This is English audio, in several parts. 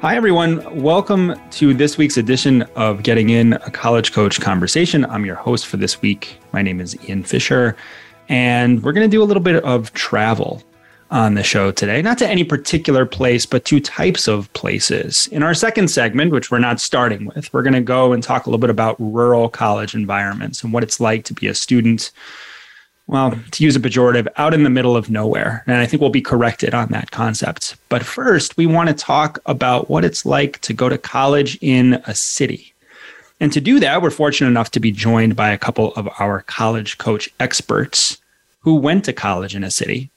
Hi, everyone. Welcome to this week's edition of Getting In a College Coach Conversation. I'm your host for this week. My name is Ian Fisher, and we're going to do a little bit of travel on the show today, not to any particular place, but to types of places. In our second segment, which we're not starting with, we're going to go and talk a little bit about rural college environments and what it's like to be a student well, to use a pejorative, out in the middle of nowhere. And I think we'll be corrected on that concept. But first, we want to talk about what it's like to go to college in a city. And to do that, we're fortunate enough to be joined by a couple of our college coach experts who went to college in a city.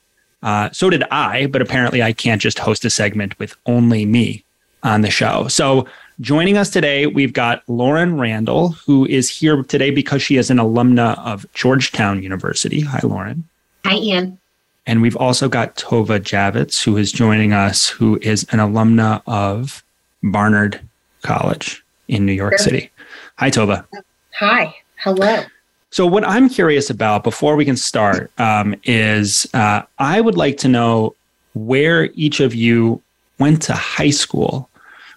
Uh, so did I, but apparently I can't just host a segment with only me on the show. So Joining us today, we've got Lauren Randall, who is here today because she is an alumna of Georgetown University. Hi, Lauren. Hi, Ian. And we've also got Tova Javits, who is joining us, who is an alumna of Barnard College in New York sure. City. Hi, Tova. Hi. Hello. So, what I'm curious about before we can start um, is uh, I would like to know where each of you went to high school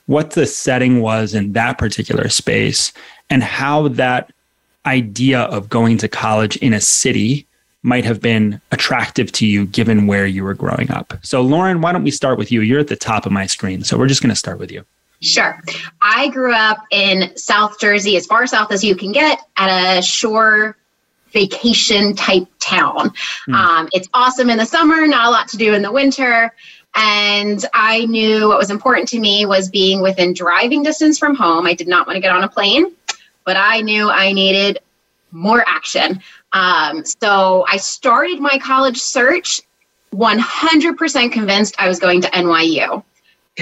what the setting was in that particular space and how that idea of going to college in a city might have been attractive to you given where you were growing up. So, Lauren, why don't we start with you? You're at the top of my screen. So, we're just going to start with you. Sure. I grew up in South Jersey, as far south as you can get, at a shore vacation type town. Mm. Um, it's awesome in the summer, not a lot to do in the winter. And I knew what was important to me was being within driving distance from home. I did not want to get on a plane, but I knew I needed more action. Um, so I started my college search 100% convinced I was going to NYU.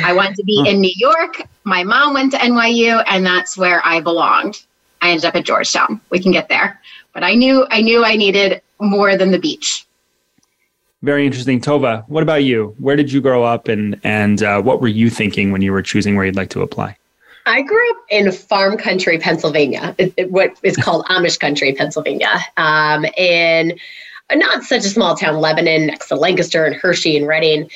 I wanted to be in New York. My mom went to NYU, and that's where I belonged. I ended up at Georgetown. We can get there, but I knew I knew I needed more than the beach. Very interesting, Tova. What about you? Where did you grow up, and and uh, what were you thinking when you were choosing where you'd like to apply? I grew up in farm country, Pennsylvania, what is called Amish country, Pennsylvania, um, in not such a small town, Lebanon, next to Lancaster and Hershey and Reading.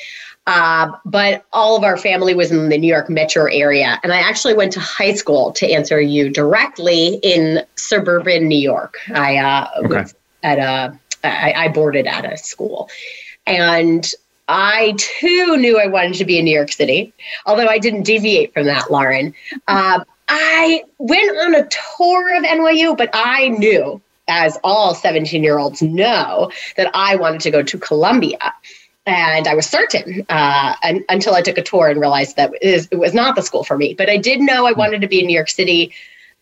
Uh, but all of our family was in the New York metro area. And I actually went to high school to answer you directly in suburban New York. I uh, okay. was at a I, I boarded at a school. And I too knew I wanted to be in New York City, although I didn't deviate from that, Lauren. Uh, I went on a tour of NYU, but I knew, as all 17 year olds know, that I wanted to go to Columbia. And I was certain uh, and, until I took a tour and realized that it was not the school for me. But I did know I wanted to be in New York City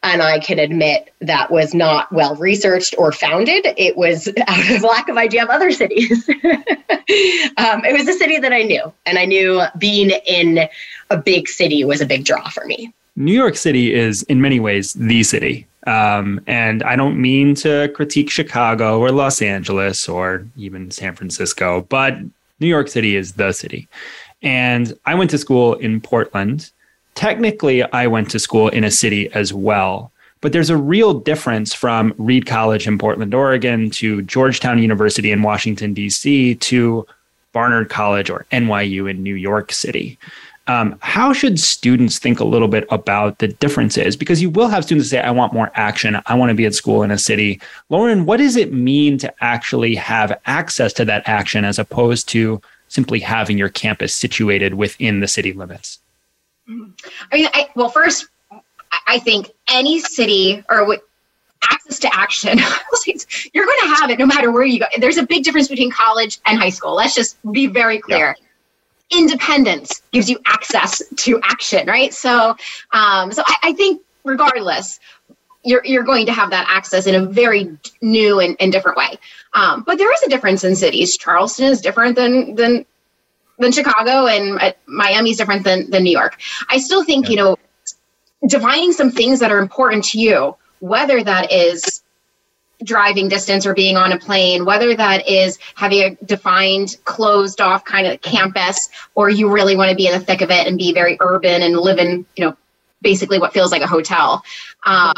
and I can admit that was not well researched or founded. It was out of lack of idea of other cities. um, it was a city that I knew, and I knew being in a big city was a big draw for me. New York City is, in many ways, the city. Um, and I don't mean to critique Chicago or Los Angeles or even San Francisco, but New York City is the city. And I went to school in Portland technically I went to school in a city as well. But there's a real difference from Reed College in Portland, Oregon to Georgetown University in Washington, D.C. to Barnard College or NYU in New York City. Um, how should students think a little bit about the differences? Because you will have students say, I want more action. I want to be at school in a city. Lauren, what does it mean to actually have access to that action as opposed to simply having your campus situated within the city limits? I mean, I, well, first, I think any city or access to action, you're going to have it no matter where you go. There's a big difference between college and high school. Let's just be very clear. Yeah. Independence gives you access to action, right? So, um, so I, I think regardless, you're, you're going to have that access in a very new and, and different way. Um, but there is a difference in cities. Charleston is different than than than Chicago and uh, Miami is different than, than New York. I still think, yeah. you know, defining some things that are important to you whether that is driving distance or being on a plane, whether that is having a defined, closed off kind of campus, or you really want to be in the thick of it and be very urban and live in, you know, basically what feels like a hotel. Um,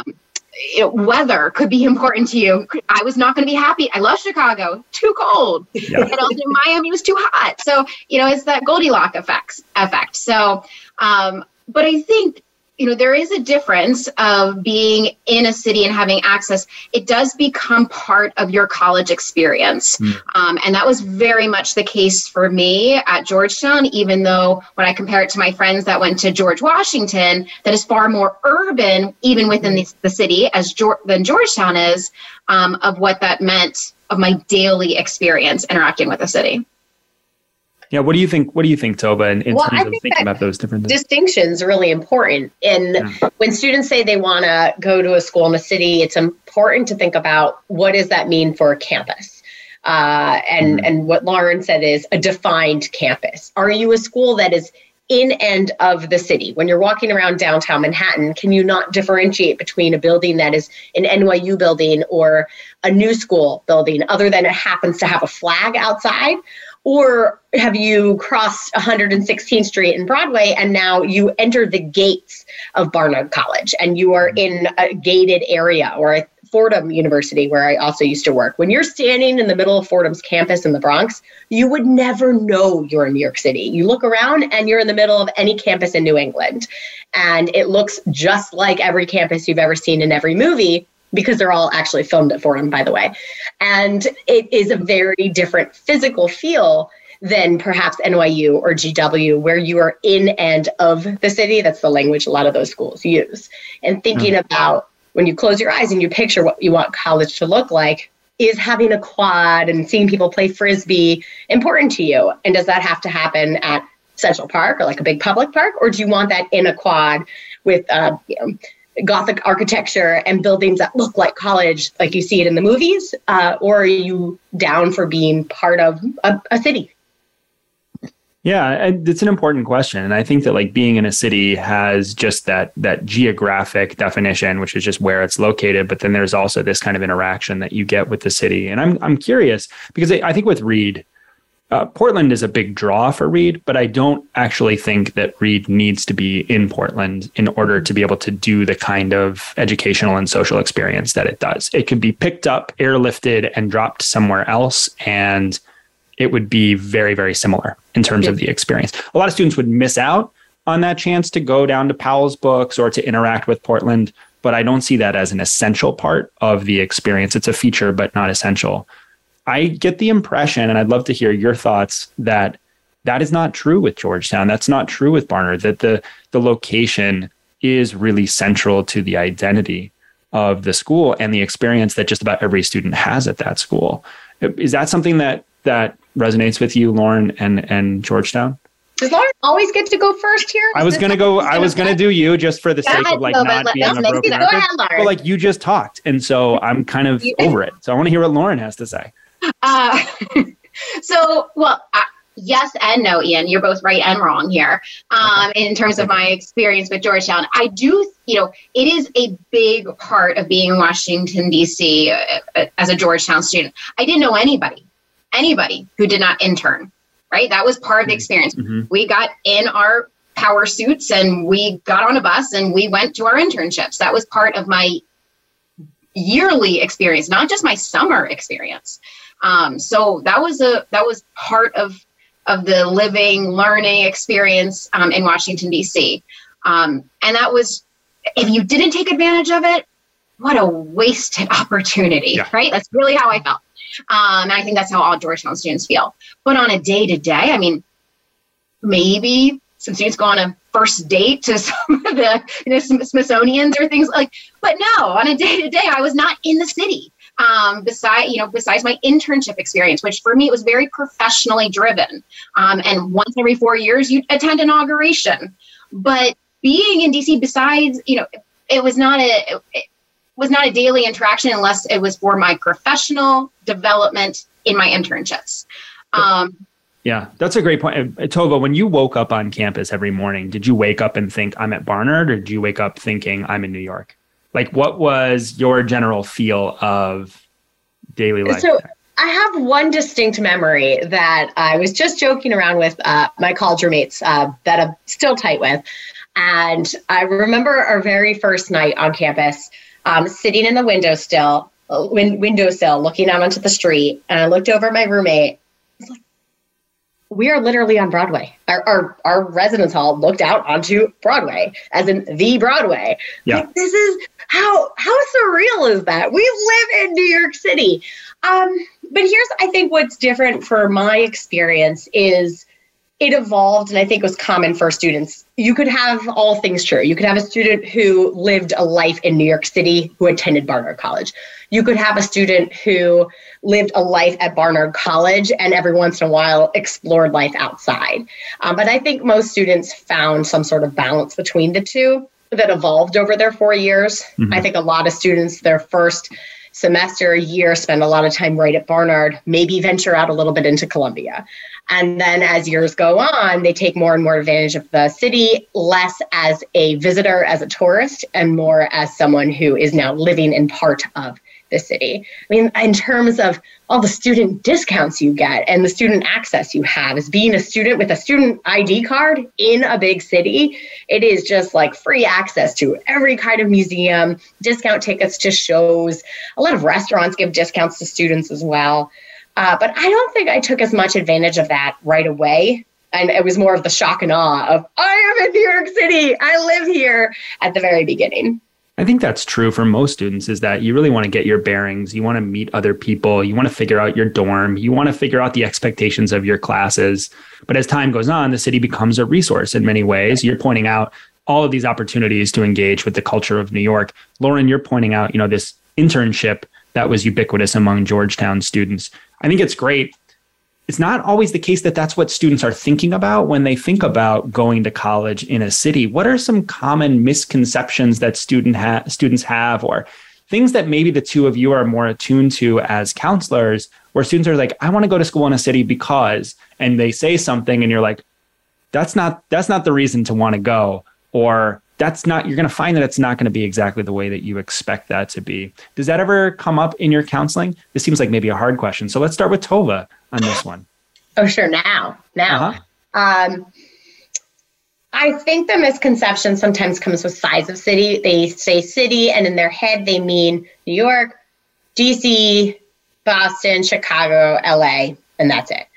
you know, weather could be important to you. I was not going to be happy. I love Chicago, too cold. Yeah. And also Miami was too hot. So, you know, it's that Goldilocks effects effect. So, um, but I think you know there is a difference of being in a city and having access. It does become part of your college experience. Mm. um, and that was very much the case for me at georgetown even though when i compare it to my friends that went to george washington that is far more urban even within the, the city as George, than georgetown is um, of what that meant of my daily experience interacting with the city yeah, what do you think? What do you think, Tova, in, in well, terms of thinking about those different things? distinctions? Really important. And yeah. when students say they want to go to a school in a city, it's important to think about what does that mean for a campus. Uh, and mm-hmm. and what Lauren said is a defined campus. Are you a school that is in and of the city? When you're walking around downtown Manhattan, can you not differentiate between a building that is an NYU building or a new school building, other than it happens to have a flag outside? Or have you crossed 116th Street and Broadway and now you enter the gates of Barnard College and you are in a gated area or a Fordham University, where I also used to work. When you're standing in the middle of Fordham's campus in the Bronx, you would never know you're in New York City. You look around and you're in the middle of any campus in New England. And it looks just like every campus you've ever seen in every movie, because they're all actually filmed at Fordham, by the way. And it is a very different physical feel than perhaps NYU or GW, where you are in and of the city. That's the language a lot of those schools use. And thinking mm-hmm. about when you close your eyes and you picture what you want college to look like, is having a quad and seeing people play frisbee important to you? And does that have to happen at Central Park or like a big public park, or do you want that in a quad with uh, you know, Gothic architecture and buildings that look like college, like you see it in the movies, uh, or are you down for being part of a, a city? Yeah, it's an important question, and I think that like being in a city has just that that geographic definition, which is just where it's located. But then there's also this kind of interaction that you get with the city, and I'm I'm curious because I think with Reed, uh, Portland is a big draw for Reed, but I don't actually think that Reed needs to be in Portland in order to be able to do the kind of educational and social experience that it does. It could be picked up, airlifted, and dropped somewhere else, and it would be very, very similar in terms of the experience. A lot of students would miss out on that chance to go down to Powell's books or to interact with Portland, but I don't see that as an essential part of the experience. It's a feature, but not essential. I get the impression, and I'd love to hear your thoughts, that that is not true with Georgetown. That's not true with Barnard, that the, the location is really central to the identity of the school and the experience that just about every student has at that school. Is that something that that resonates with you, Lauren and and Georgetown? Does Lauren always get to go first here? I was gonna go. I was gonna do you just for the sake of like not being a broken record. But like you just talked, and so I'm kind of over it. So I want to hear what Lauren has to say. Uh, so, well, uh, yes and no, Ian. You're both right and wrong here um, in terms of my experience with Georgetown. I do, you know, it is a big part of being in Washington, D.C. Uh, uh, as a Georgetown student. I didn't know anybody, anybody who did not intern, right? That was part of the mm-hmm. experience. Mm-hmm. We got in our power suits and we got on a bus and we went to our internships. That was part of my yearly experience, not just my summer experience. Um, so that was a that was part of of the living learning experience um, in Washington D.C. Um, and that was if you didn't take advantage of it, what a wasted opportunity, yeah. right? That's really how I felt. Um, and I think that's how all Georgetown students feel. But on a day to day, I mean, maybe some students go on a first date to some of the you know, Smithsonian's or things like. But no, on a day to day, I was not in the city um, besides you know besides my internship experience which for me it was very professionally driven um, and once every four years you attend inauguration but being in dc besides you know it was not a it was not a daily interaction unless it was for my professional development in my internships um, yeah, that's a great point. Uh, Tova, when you woke up on campus every morning, did you wake up and think I'm at Barnard or did you wake up thinking I'm in New York? Like, what was your general feel of daily life? So, I have one distinct memory that I was just joking around with uh, my college roommates uh, that I'm still tight with. And I remember our very first night on campus, um, sitting in the window still, uh, win- windowsill, looking out onto the street. And I looked over at my roommate. Like, we are literally on Broadway. Our, our, our residence hall looked out onto Broadway, as in the Broadway. Yeah. Like, this is how how surreal is that? We live in New York City. Um, but here's I think what's different for my experience is it evolved and I think it was common for students. You could have all things true. You could have a student who lived a life in New York City who attended Barnard College. You could have a student who lived a life at Barnard College and every once in a while explored life outside. Um, but I think most students found some sort of balance between the two that evolved over their four years. Mm-hmm. I think a lot of students, their first semester, year, spend a lot of time right at Barnard, maybe venture out a little bit into Columbia. And then as years go on, they take more and more advantage of the city, less as a visitor, as a tourist, and more as someone who is now living in part of the city. I mean, in terms of all the student discounts you get and the student access you have, as being a student with a student ID card in a big city, it is just like free access to every kind of museum, discount tickets to shows. A lot of restaurants give discounts to students as well. Uh, but I don't think I took as much advantage of that right away. And it was more of the shock and awe of, I am in New York City. I live here at the very beginning. I think that's true for most students is that you really want to get your bearings. You want to meet other people. You want to figure out your dorm. You want to figure out the expectations of your classes. But as time goes on, the city becomes a resource in many ways. You're pointing out all of these opportunities to engage with the culture of New York. Lauren, you're pointing out, you know, this internship that was ubiquitous among Georgetown students. I think it's great. It's not always the case that that's what students are thinking about when they think about going to college in a city. What are some common misconceptions that student ha- students have or things that maybe the two of you are more attuned to as counselors where students are like I want to go to school in a city because and they say something and you're like that's not that's not the reason to want to go or that's not you're going to find that it's not going to be exactly the way that you expect that to be. Does that ever come up in your counseling? This seems like maybe a hard question. So let's start with tova on this one. Oh sure. Now now. Uh-huh. um, i think the misconception sometimes comes with size of city. They say city and in their head they mean new york dc boston chicago la and that's it.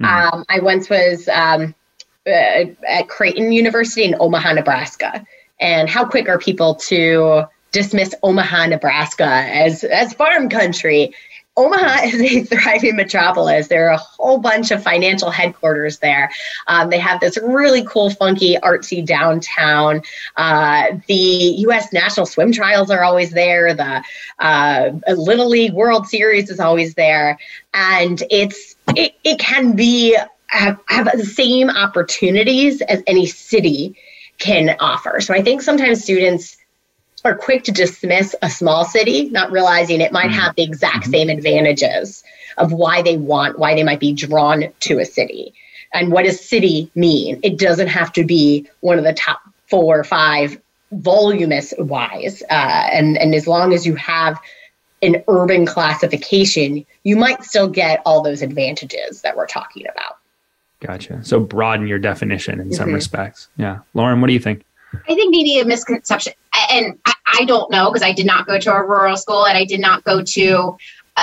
Mm-hmm. um, i once was um, uh, at Creighton University in Omaha, Nebraska and how quick are people to dismiss Omaha, Nebraska as as farm country? Omaha is a thriving metropolis. There are a whole bunch of financial headquarters there. Um, they have this really cool, funky, artsy downtown. Uh, the U.S. National Swim Trials are always there. The uh, Little League World Series is always there, and it's it, it can be have, have the same opportunities as any city can offer. So I think sometimes students are quick to dismiss a small city, not realizing it might mm-hmm. have the exact mm-hmm. same advantages of why they want, why they might be drawn to a city. And what does city mean? It doesn't have to be one of the top four or five voluminous wise. Uh, and, and as long as you have an urban classification, you might still get all those advantages that we're talking about. Gotcha. So broaden your definition in mm-hmm. some respects. Yeah. Lauren, what do you think? I think maybe a misconception, and I, I don't know because I did not go to a rural school and I did not go to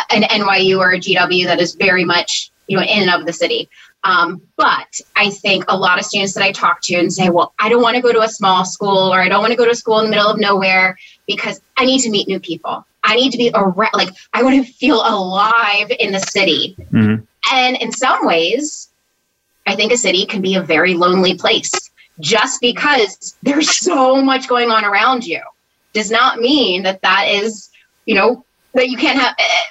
an NYU or a GW that is very much, you know, in and of the city. Um, but I think a lot of students that I talk to and say, well, I don't want to go to a small school or I don't want to go to a school in the middle of nowhere because I need to meet new people. I need to be around, like, I want to feel alive in the city. Mm-hmm. And in some ways, I think a city can be a very lonely place just because there's so much going on around you. Does not mean that that is, you know, that you can't have eh,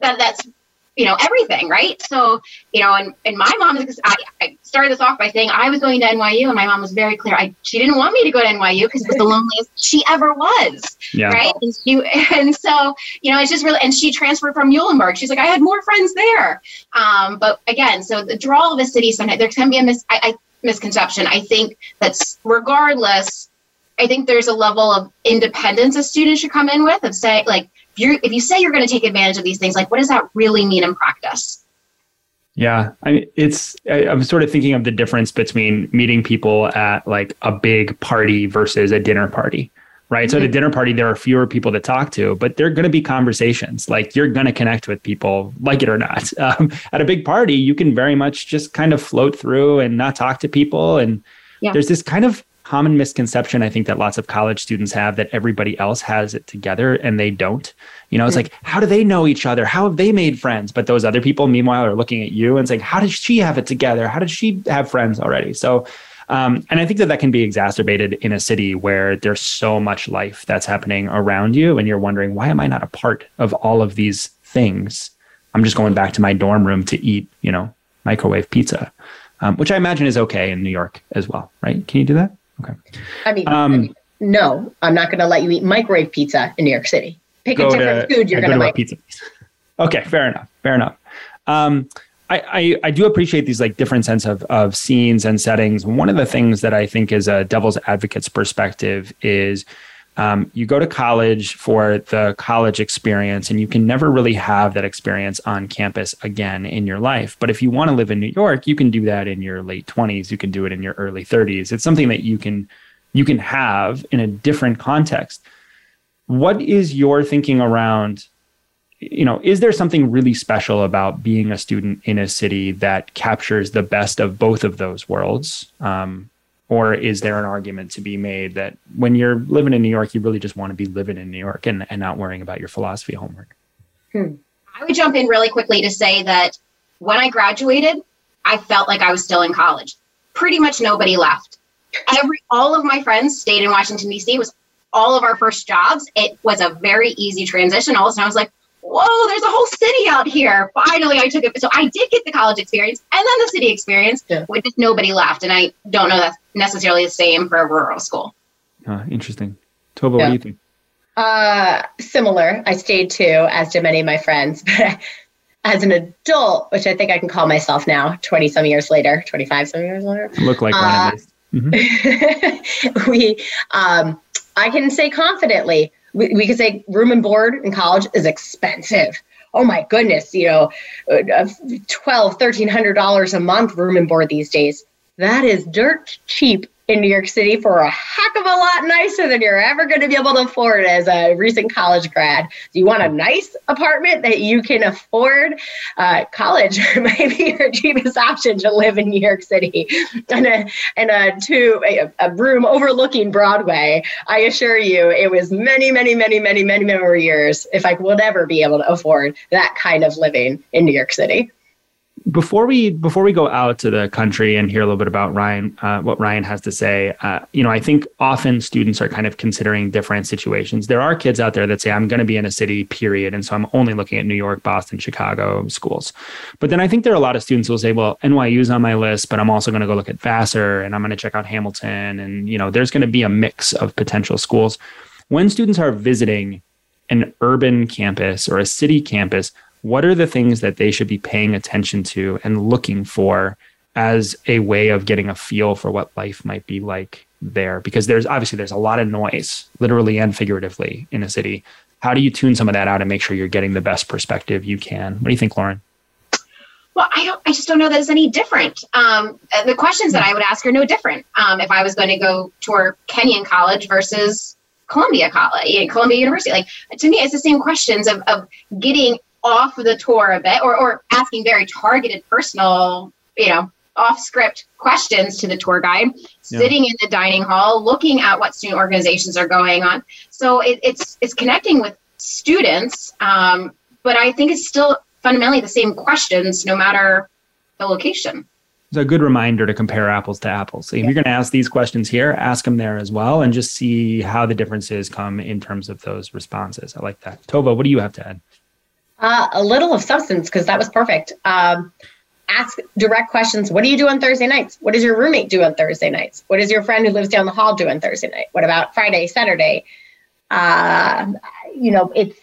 that that's you know everything right? So you know and, and my mom I, I started this off by saying i was going to nyu and my mom was very clear. I, she didn't want me to go to nyu because it was the loneliest she ever was yeah. right? And, she, and so you know it's just really and she transferred from muhlenberg. She's like i had more friends there. Um, but again so the draw of a city sometimes there can be a mis- I, I, misconception. I think that's regardless I think there's a level of independence a student should come in with of say like you if you say you're going to take advantage of these things, like what does that really mean in practice? Yeah, I mean, it's I, I'm sort of thinking of the difference between meeting people at like a big party versus a dinner party, right? So at a mm-hmm. dinner party, there are fewer people to talk to, but there are going to be conversations. Like you're going to connect with people, like it or not. Um, at a big party, you can very much just kind of float through and not talk to people, and yeah. there's this kind of common misconception I think that lots of college students have that everybody else has it together and they don't. You know, it's like, how do they know each other? How have they made friends? But those other people, meanwhile, are looking at you and saying, how does she have it together? How does she have friends already? So, um, and I think that that can be exacerbated in a city where there's so much life that's happening around you, and you're wondering, why am I not a part of all of these things? I'm just going back to my dorm room to eat, you know, microwave pizza, um, which I imagine is okay in New York as well, right? Can you do that? Okay. I mean, um, I mean no, I'm not going to let you eat microwave pizza in New York City. Pick a different to, food you're going to like. Pizza. Okay, fair enough. Fair enough. Um, I, I, I, do appreciate these like different sense of, of scenes and settings. One of the things that I think is a devil's advocate's perspective is um, you go to college for the college experience and you can never really have that experience on campus again in your life. But if you want to live in New York, you can do that in your late 20s, you can do it in your early 30s. It's something that you can you can have in a different context. What is your thinking around you know, is there something really special about being a student in a city that captures the best of both of those worlds? Um, or is there an argument to be made that when you're living in New York, you really just want to be living in New York and, and not worrying about your philosophy homework? Hmm. I would jump in really quickly to say that when I graduated, I felt like I was still in college. Pretty much nobody left. Every all of my friends stayed in Washington D.C. It was all of our first jobs. It was a very easy transition. All of a sudden, I was like, whoa, there's a whole city out here. Finally, I took it. So I did get the college experience and then the city experience yeah. with just nobody left. And I don't know that's necessarily the same for a rural school. Uh, interesting. Tova, yeah. what do you think? Uh, similar. I stayed too, as did many of my friends. But as an adult, which I think I can call myself now, 20 some years later, 25 some years later. Look like one uh, mm-hmm. we, um, I can say confidently, we, we could say room and board in college is expensive. Oh my goodness you know uh, twelve thirteen hundred dollars a month room and board these days. That is dirt cheap in New York City for a heck of a lot nicer than you're ever going to be able to afford as a recent college grad. Do you want a nice apartment that you can afford? Uh, college may be your cheapest option to live in New York City, and a and a two a, a room overlooking Broadway. I assure you, it was many, many, many, many, many, many more years if I would ever be able to afford that kind of living in New York City before we before we go out to the country and hear a little bit about Ryan, uh, what Ryan has to say, uh, you know, I think often students are kind of considering different situations. There are kids out there that say, "I'm going to be in a city, period," and so I'm only looking at New York, Boston, Chicago schools. But then I think there are a lot of students who will say, "Well, NYU's on my list, but I'm also going to go look at Vassar and I'm going to check out Hamilton," and you know, there's going to be a mix of potential schools. When students are visiting an urban campus or a city campus, what are the things that they should be paying attention to and looking for as a way of getting a feel for what life might be like there because there's obviously there's a lot of noise literally and figuratively in a city how do you tune some of that out and make sure you're getting the best perspective you can what do you think lauren well, I don't. I just don't know that it's any different. Um, the questions that I would ask are no different. Um, if I was going to go tour Kenyon College versus Columbia College, Columbia University, like to me, it's the same questions of, of getting off the tour a bit or, or asking very targeted personal, you know, off script questions to the tour guide, yeah. sitting in the dining hall, looking at what student organizations are going on. So it, it's it's connecting with students, um, but I think it's still fundamentally the same questions no matter the location. It's a good reminder to compare apples to apples. So if yeah. you're going to ask these questions here, ask them there as well, and just see how the differences come in terms of those responses. I like that. Tova, what do you have to add? Uh, a little of substance because that was perfect. Um, ask direct questions. What do you do on Thursday nights? What does your roommate do on Thursday nights? What does your friend who lives down the hall do on Thursday night? What about Friday, Saturday? Uh, you know, it's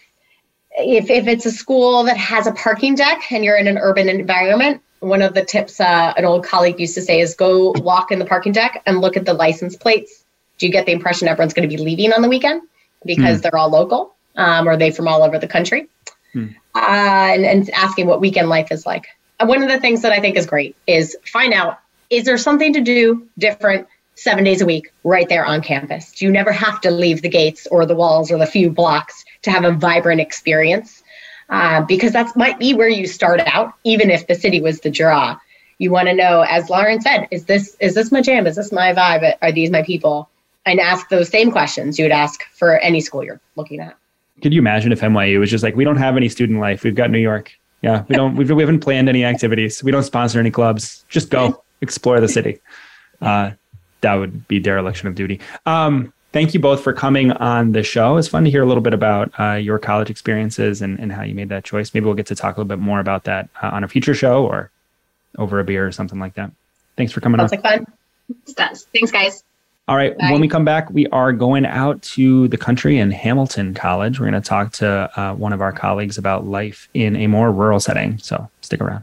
if if it's a school that has a parking deck and you're in an urban environment, one of the tips uh, an old colleague used to say is go walk in the parking deck and look at the license plates Do you get the impression everyone's going to be leaving on the weekend because mm. they're all local? Um, or are they from all over the country? Mm. Uh, and, and asking what weekend life is like. And one of the things that I think is great is find out is there something to do different seven days a week right there on campus? Do you never have to leave the gates or the walls or the few blocks to have a vibrant experience? Uh, because that might be where you start out, even if the city was the draw. You want to know, as Lauren said, is this is this my jam? Is this my vibe? Are these my people? And ask those same questions you would ask for any school you're looking at. Could you imagine if NYU was just like, we don't have any student life, we've got New York. Yeah, we don't. we haven't planned any activities. We don't sponsor any clubs. Just go explore the city. Uh, that would be dereliction of duty. Um, thank you both for coming on the show. It's fun to hear a little bit about uh, your college experiences and, and how you made that choice. Maybe we'll get to talk a little bit more about that uh, on a future show or over a beer or something like that. Thanks for coming on. Sounds on. like fun. Thanks, guys. All right. Bye. When we come back, we are going out to the country in Hamilton College. We're going to talk to uh, one of our colleagues about life in a more rural setting. So stick around.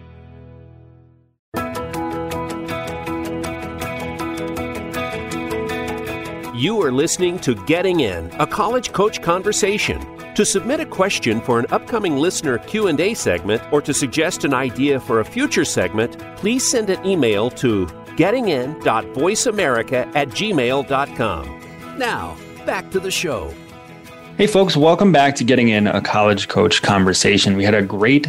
You are listening to Getting In, a college coach conversation. To submit a question for an upcoming listener Q&A segment or to suggest an idea for a future segment, please send an email to gettingin.voiceamerica at gmail.com. Now, back to the show. Hey, folks, welcome back to Getting In, a college coach conversation. We had a great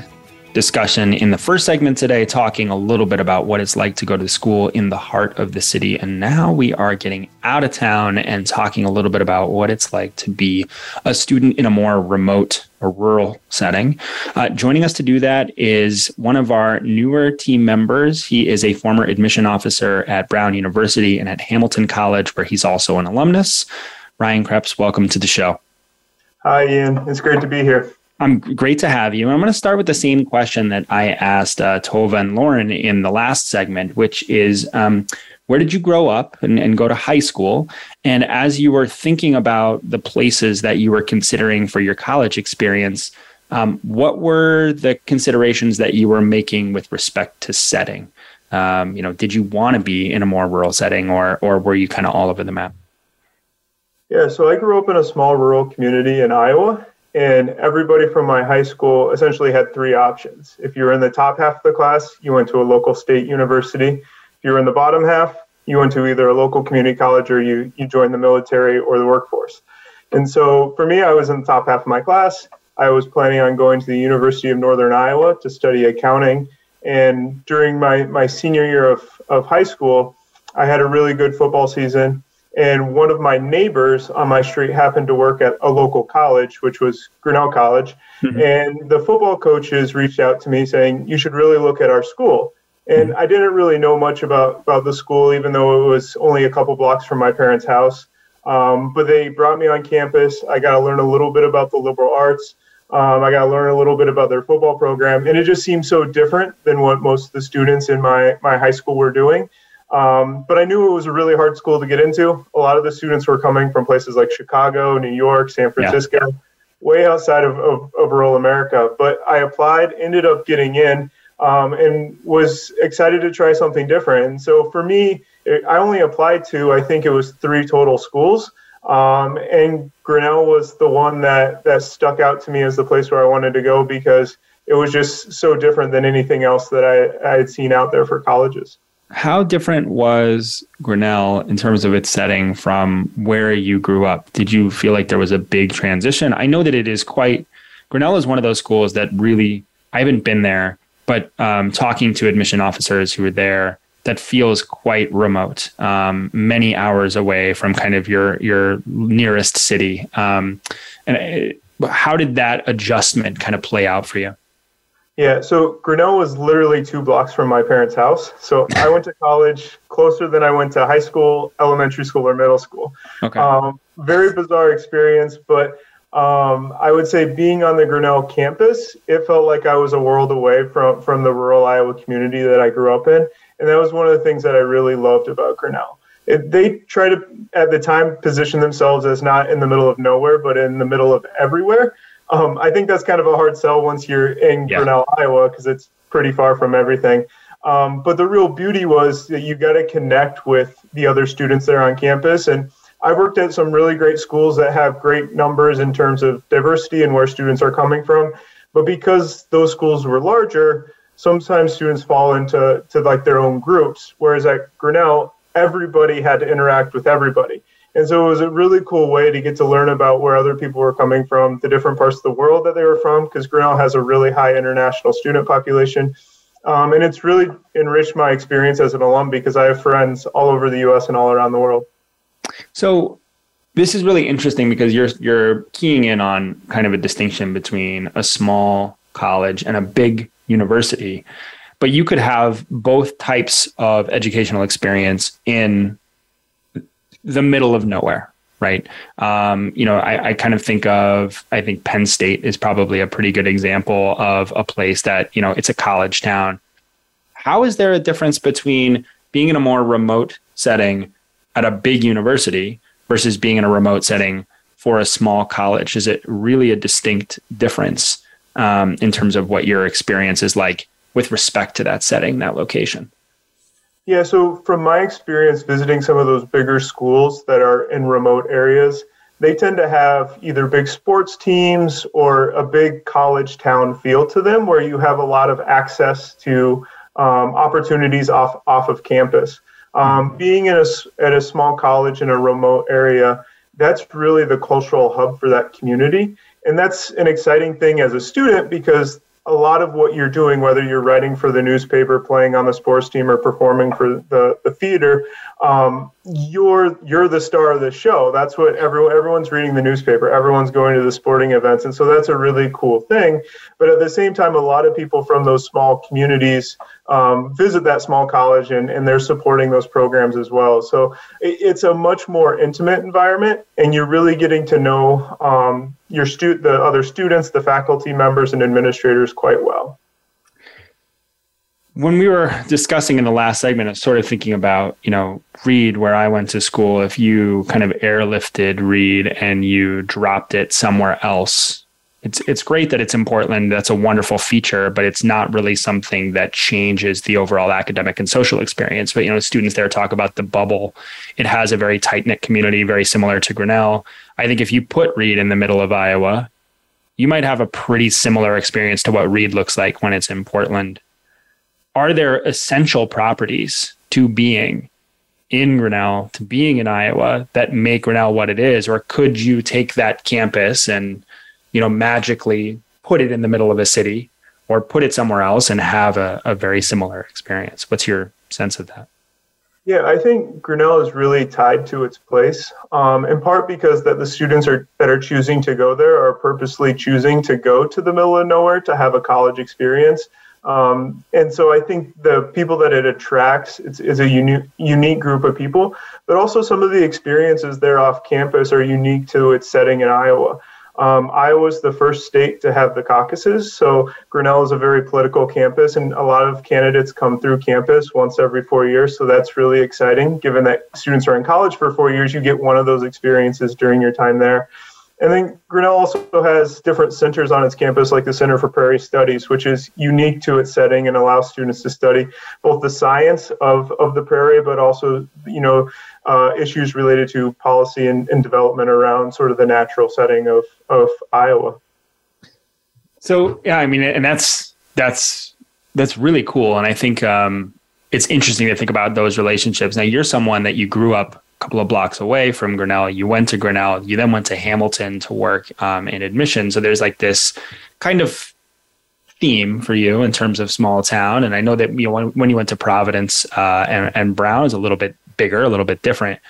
discussion in the first segment today, talking a little bit about what it's like to go to school in the heart of the city. And now we are getting out of town and talking a little bit about what it's like to be a student in a more remote or rural setting. Uh, joining us to do that is one of our newer team members. He is a former admission officer at Brown University and at Hamilton College, where he's also an alumnus. Ryan Krebs, welcome to the show. Hi, Ian. It's great to be here. I'm great to have you. I'm going to start with the same question that I asked uh, Tova and Lauren in the last segment, which is um, where did you grow up and, and, go to high school? And as you were thinking about the places that you were considering for your college experience, um, what were the considerations that you were making with respect to setting? Um, you know, did you want to be in a more rural setting, or or were you kind of all over the map? Yeah, so I grew up in a small rural community in Iowa, and everybody from my high school essentially had three options. If you were in the top half of the class, you went to a local state university. If you were in the bottom half, you went to either a local community college or you, you joined the military or the workforce. And so for me, I was in the top half of my class. I was planning on going to the University of Northern Iowa to study accounting. And during my, my senior year of, of high school, I had a really good football season. And one of my neighbors on my street happened to work at a local college, which was Grinnell College. Mm-hmm. And the football coaches reached out to me saying, You should really look at our school. And mm-hmm. I didn't really know much about, about the school, even though it was only a couple blocks from my parents' house. Um, but they brought me on campus. I got to learn a little bit about the liberal arts. Um, I got to learn a little bit about their football program, and it just seemed so different than what most of the students in my my high school were doing. Um, but I knew it was a really hard school to get into. A lot of the students were coming from places like Chicago, New York, San Francisco, yeah. way outside of, of, of, rural America. But I applied, ended up getting in, um, and was excited to try something different. And so for me, it, I only applied to, I think it was three total schools. Um, and Grinnell was the one that, that stuck out to me as the place where I wanted to go because it was just so different than anything else that I, I had seen out there for colleges. How different was Grinnell in terms of its setting from where you grew up? Did you feel like there was a big transition? I know that it is quite, Grinnell is one of those schools that really, I haven't been there, but um, talking to admission officers who were there, that feels quite remote, um, many hours away from kind of your your nearest city. Um, and uh, how did that adjustment kind of play out for you? Yeah, so Grinnell was literally two blocks from my parents' house. So I went to college closer than I went to high school, elementary school, or middle school. Okay. Um, very bizarre experience, but um, I would say being on the Grinnell campus, it felt like I was a world away from from the rural Iowa community that I grew up in, and that was one of the things that I really loved about Grinnell. It, they try to, at the time, position themselves as not in the middle of nowhere, but in the middle of everywhere. Um, I think that's kind of a hard sell once you're in yeah. Grinnell, Iowa, because it's pretty far from everything. Um, but the real beauty was that you got to connect with the other students there on campus. And I've worked at some really great schools that have great numbers in terms of diversity and where students are coming from. But because those schools were larger, sometimes students fall into to like their own groups. Whereas at Grinnell, everybody had to interact with everybody. And so it was a really cool way to get to learn about where other people were coming from, the different parts of the world that they were from, because Grinnell has a really high international student population. Um, and it's really enriched my experience as an alum because I have friends all over the US and all around the world. So this is really interesting because you're you're keying in on kind of a distinction between a small college and a big university. But you could have both types of educational experience in the middle of nowhere, right? Um, you know, I, I, kind of think of, I think Penn State is probably a pretty good example of a place that, you know, it's a college town. How is there a difference between being in a more remote setting at a big university versus being in a remote setting for a small college? Is it really a distinct difference um, in terms of what your experience is like with respect to that setting, that location? Yeah, so from my experience visiting some of those bigger schools that are in remote areas, they tend to have either big sports teams or a big college town feel to them where you have a lot of access to um, opportunities off, off of campus. Um, being in a, at a small college in a remote area, that's really the cultural hub for that community. And that's an exciting thing as a student because a lot of what you're doing, whether you're writing for the newspaper, playing on the sports team, or performing for the, the theater, um, you're you're the star of the show. That's what everyone everyone's reading the newspaper, everyone's going to the sporting events, and so that's a really cool thing. But at the same time, a lot of people from those small communities um, visit that small college, and, and they're supporting those programs as well. So it, it's a much more intimate environment, and you're really getting to know um, your stu- the other students, the faculty members, and administrators quite well when we were discussing in the last segment, I was sort of thinking about, you know, Reed, where I went to school, if you kind of airlifted Reed and you dropped it somewhere else, it's it's great that it's in Portland. That's a wonderful feature, but it's not really something that changes the overall academic and social experience. But you know, students there talk about the bubble. It has a very tight knit community, very similar to Grinnell. I think if you put Reed in the middle of Iowa, you might have a pretty similar experience to what Reed looks like when it's in Portland are there essential properties to being in Grinnell, to being in Iowa that make Grinnell what it is? Or could you take that campus and, you know, magically put it in the middle of a city or put it somewhere else and have a, a very similar experience? What's your sense of that? Yeah, I think Grinnell is really tied to its place, um, in part because that the students are that are choosing to go there are purposely choosing to go to the middle of nowhere to have a college experience. Um, and so I think the people that it attracts is, is a unique, unique group of people, but also some of the experiences there off campus are unique to its setting in Iowa. Um, Iowa was the first state to have the caucuses, so Grinnell is a very political campus, and a lot of candidates come through campus once every four years. So that's really exciting. Given that students are in college for four years, you get one of those experiences during your time there. And then Grinnell also has different centers on its campus, like the Center for Prairie Studies, which is unique to its setting and allows students to study both the science of, of the prairie, but also, you know, uh, issues related to policy and, and development around sort of the natural setting of, of Iowa. So yeah, I mean, and that's that's that's really cool, and I think um, it's interesting to think about those relationships. Now, you're someone that you grew up couple of blocks away from Grinnell. You went to Grinnell. You then went to Hamilton to work um, in admission. So there's like this kind of theme for you in terms of small town. And I know that you know when, you went to Providence uh, and, and Brown is a little bit bigger, a little bit different.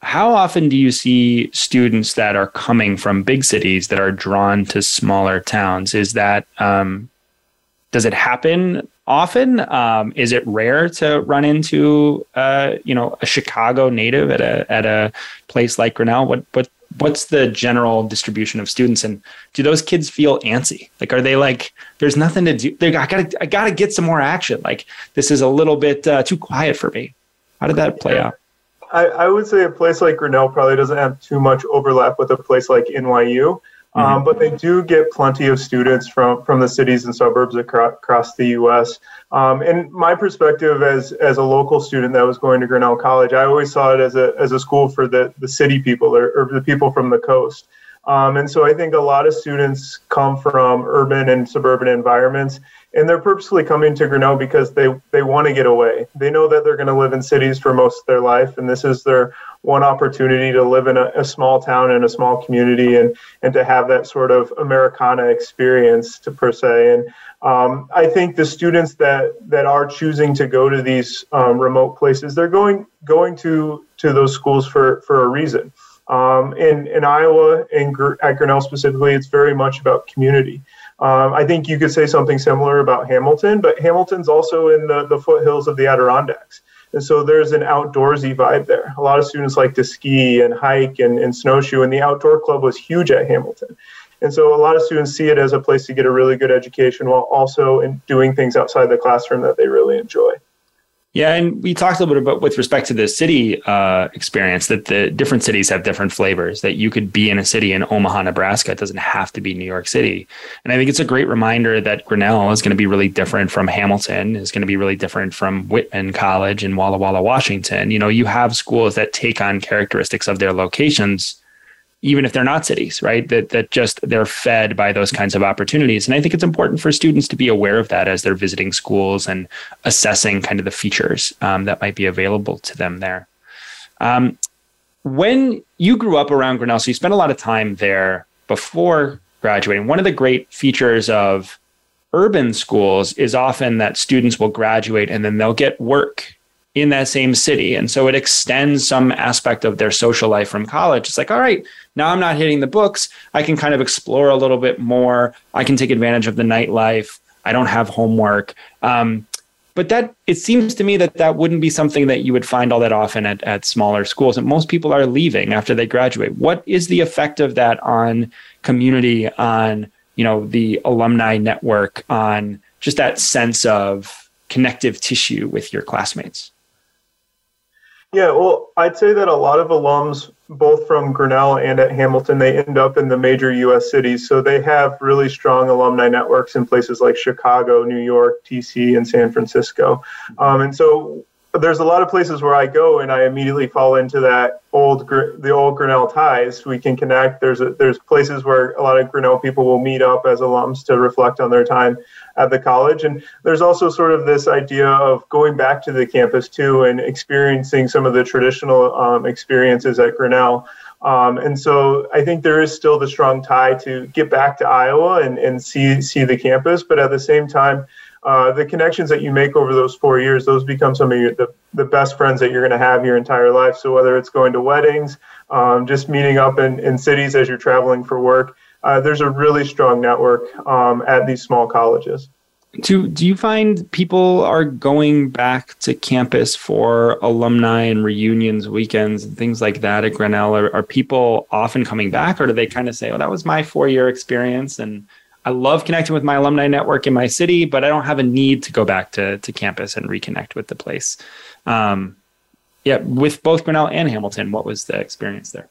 How often do you see students that are coming from big cities that are drawn to smaller towns? Is that um, does it happen often? Um, is it rare to run into uh, you know a Chicago native at a at a place like Grinnell? What what what's the general distribution of students and do those kids feel antsy? Like are they like there's nothing to do. They i gotta i gotta get some more action. Like this is a little bit uh, too quiet for me. How did that play out? I, I would say a place like grinnell probably doesn't have too much overlap with a place like nyu um, mm-hmm. but they do get plenty of students from, from the cities and suburbs across, across the U.S. Um, and my perspective as, as a local student that was going to Grinnell College, I always saw it as a, as a school for the, the city people or, or the people from the coast. Um, and so I think a lot of students come from urban and suburban environments, and they're purposely coming to Grinnell because they, they want to get away. They know that they're going to live in cities for most of their life, and this is their one opportunity to live in a, a small town and a small community and, and to have that sort of Americana experience to per se. And um, I think the students that, that are choosing to go to these um, remote places, they're going going to to those schools for, for a reason. Um, in, in Iowa and at Grinnell specifically, it's very much about community. Um, I think you could say something similar about Hamilton, but Hamilton's also in the, the foothills of the Adirondacks. And so there's an outdoorsy vibe there. A lot of students like to ski and hike and, and snowshoe, and the outdoor club was huge at Hamilton. And so a lot of students see it as a place to get a really good education while also in doing things outside the classroom that they really enjoy. Yeah, and we talked a little bit about with respect to the city uh, experience that the different cities have different flavors. That you could be in a city in Omaha, Nebraska. It doesn't have to be New York City. And I think it's a great reminder that Grinnell is going to be really different from Hamilton. Is going to be really different from Whitman College in Walla Walla, Washington. You know, you have schools that take on characteristics of their locations even if they're not cities, right? That that just they're fed by those kinds of opportunities. And I think it's important for students to be aware of that as they're visiting schools and assessing kind of the features um, that might be available to them there. Um, when you grew up around Grinnell, so you spent a lot of time there before graduating. One of the great features of urban schools is often that students will graduate and then they'll get work in that same city. And so it extends some aspect of their social life from college. It's like, all right, now I'm not hitting the books. I can kind of explore a little bit more. I can take advantage of the nightlife. I don't have homework. Um, but that it seems to me that that wouldn't be something that you would find all that often at, at smaller schools. And most people are leaving after they graduate. What is the effect of that on community, on you know the alumni network, on just that sense of connective tissue with your classmates? Yeah, well, I'd say that a lot of alums, both from Grinnell and at Hamilton, they end up in the major U.S. cities. So they have really strong alumni networks in places like Chicago, New York, DC, and San Francisco. Um, and so there's a lot of places where I go and I immediately fall into that old the old Grinnell ties. We can connect. There's a, there's places where a lot of Grinnell people will meet up as alums to reflect on their time at the college. And there's also sort of this idea of going back to the campus too and experiencing some of the traditional um, experiences at Grinnell. Um, and so I think there is still the strong tie to get back to Iowa and, and see see the campus, but at the same time, uh, the connections that you make over those four years, those become some of your, the, the best friends that you're going to have your entire life. So whether it's going to weddings, um, just meeting up in, in cities as you're traveling for work, uh, there's a really strong network um, at these small colleges. do do you find people are going back to campus for alumni and reunions weekends and things like that at Grinnell are, are people often coming back or do they kind of say oh that was my four year experience and I love connecting with my alumni network in my city but I don't have a need to go back to to campus and reconnect with the place um, yeah with both Grinnell and Hamilton what was the experience there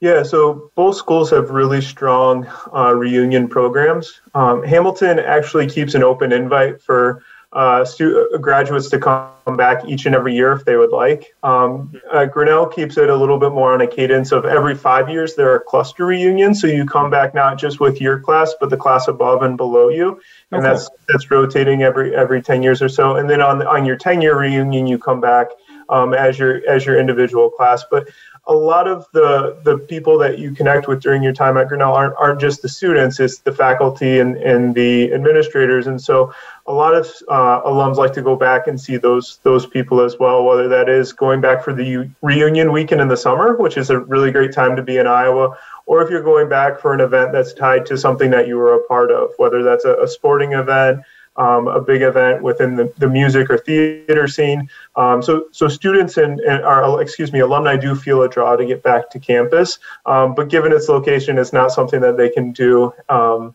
yeah, so both schools have really strong uh, reunion programs. Um, Hamilton actually keeps an open invite for uh, stu- uh, graduates to come back each and every year if they would like. Um, uh, Grinnell keeps it a little bit more on a cadence of every five years there are cluster reunions, so you come back not just with your class but the class above and below you, and okay. that's that's rotating every every ten years or so. And then on on your ten year reunion, you come back um, as your as your individual class, but a lot of the the people that you connect with during your time at Grinnell aren't, aren't just the students, it's the faculty and, and the administrators. And so a lot of uh, alums like to go back and see those those people as well, whether that is going back for the reunion weekend in the summer, which is a really great time to be in Iowa, or if you're going back for an event that's tied to something that you were a part of, whether that's a, a sporting event, um, a big event within the, the music or theater scene. Um, so, so students and, and our, excuse me, alumni do feel a draw to get back to campus, um, but given its location, it's not something that they can do um,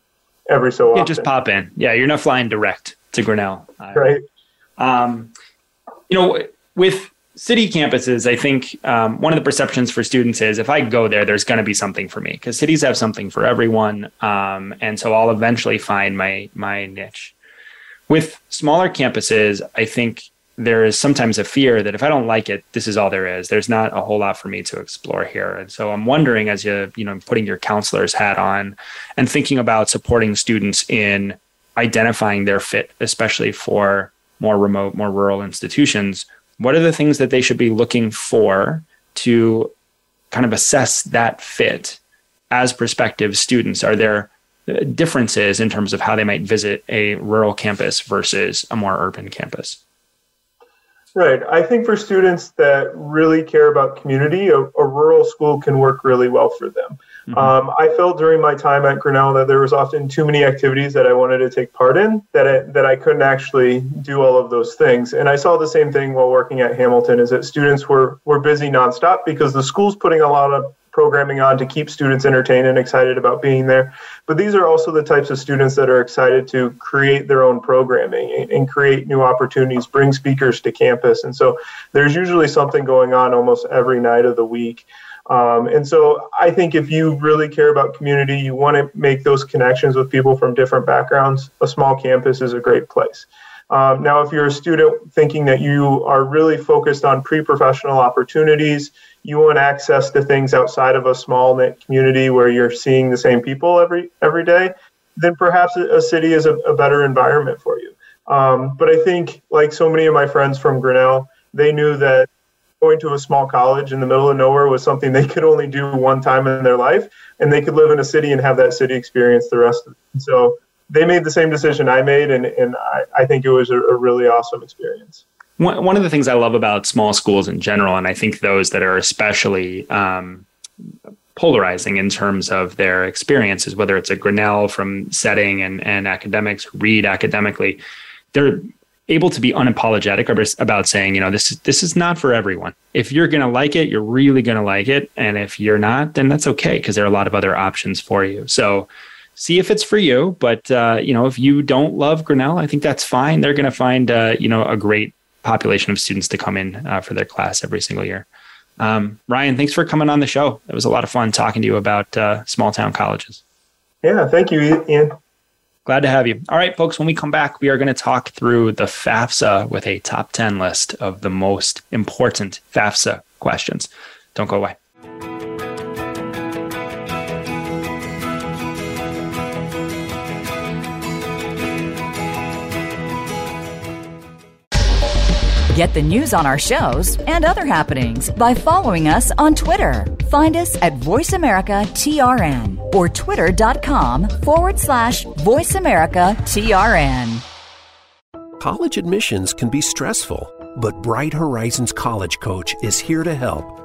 every so often. just pop in. Yeah, you're not flying direct to Grinnell. Right. Um, you know, with city campuses, I think um, one of the perceptions for students is if I go there, there's going to be something for me because cities have something for everyone, um, and so I'll eventually find my my niche. With smaller campuses, I think there is sometimes a fear that if I don't like it, this is all there is. There's not a whole lot for me to explore here. And so I'm wondering as you, you know, putting your counselor's hat on and thinking about supporting students in identifying their fit, especially for more remote, more rural institutions, what are the things that they should be looking for to kind of assess that fit as prospective students? Are there differences in terms of how they might visit a rural campus versus a more urban campus? Right. I think for students that really care about community, a, a rural school can work really well for them. Mm-hmm. Um, I felt during my time at Grinnell that there was often too many activities that I wanted to take part in that I, that I couldn't actually do all of those things. And I saw the same thing while working at Hamilton is that students were were busy nonstop because the school's putting a lot of programming on to keep students entertained and excited about being there. But these are also the types of students that are excited to create their own programming and create new opportunities, bring speakers to campus. And so there's usually something going on almost every night of the week. Um, and so I think if you really care about community, you want to make those connections with people from different backgrounds, a small campus is a great place. Um, now, if you're a student thinking that you are really focused on pre professional opportunities, you want access to things outside of a small knit community where you're seeing the same people every every day, then perhaps a city is a, a better environment for you. Um, but I think, like so many of my friends from Grinnell, they knew that going to a small college in the middle of nowhere was something they could only do one time in their life, and they could live in a city and have that city experience the rest of it. So they made the same decision I made, and, and I, I think it was a, a really awesome experience one, one of the things I love about small schools in general, and I think those that are especially um, polarizing in terms of their experiences, whether it's a Grinnell from setting and, and academics, read academically, they're able to be unapologetic about saying, you know, this is this is not for everyone. If you're going to like it, you're really going to like it, and if you're not, then that's okay because there are a lot of other options for you. So see if it's for you. But uh, you know, if you don't love Grinnell, I think that's fine. They're going to find uh, you know a great population of students to come in uh, for their class every single year. Um, Ryan, thanks for coming on the show. It was a lot of fun talking to you about uh, small town colleges. Yeah, thank you, Ian. Glad to have you. All right, folks, when we come back, we are going to talk through the FAFSA with a top 10 list of the most important FAFSA questions. Don't go away. Get the news on our shows and other happenings by following us on Twitter. Find us at VoiceAmericaTRN or twitter.com forward slash VoiceAmericaTRN. College admissions can be stressful, but Bright Horizons College Coach is here to help.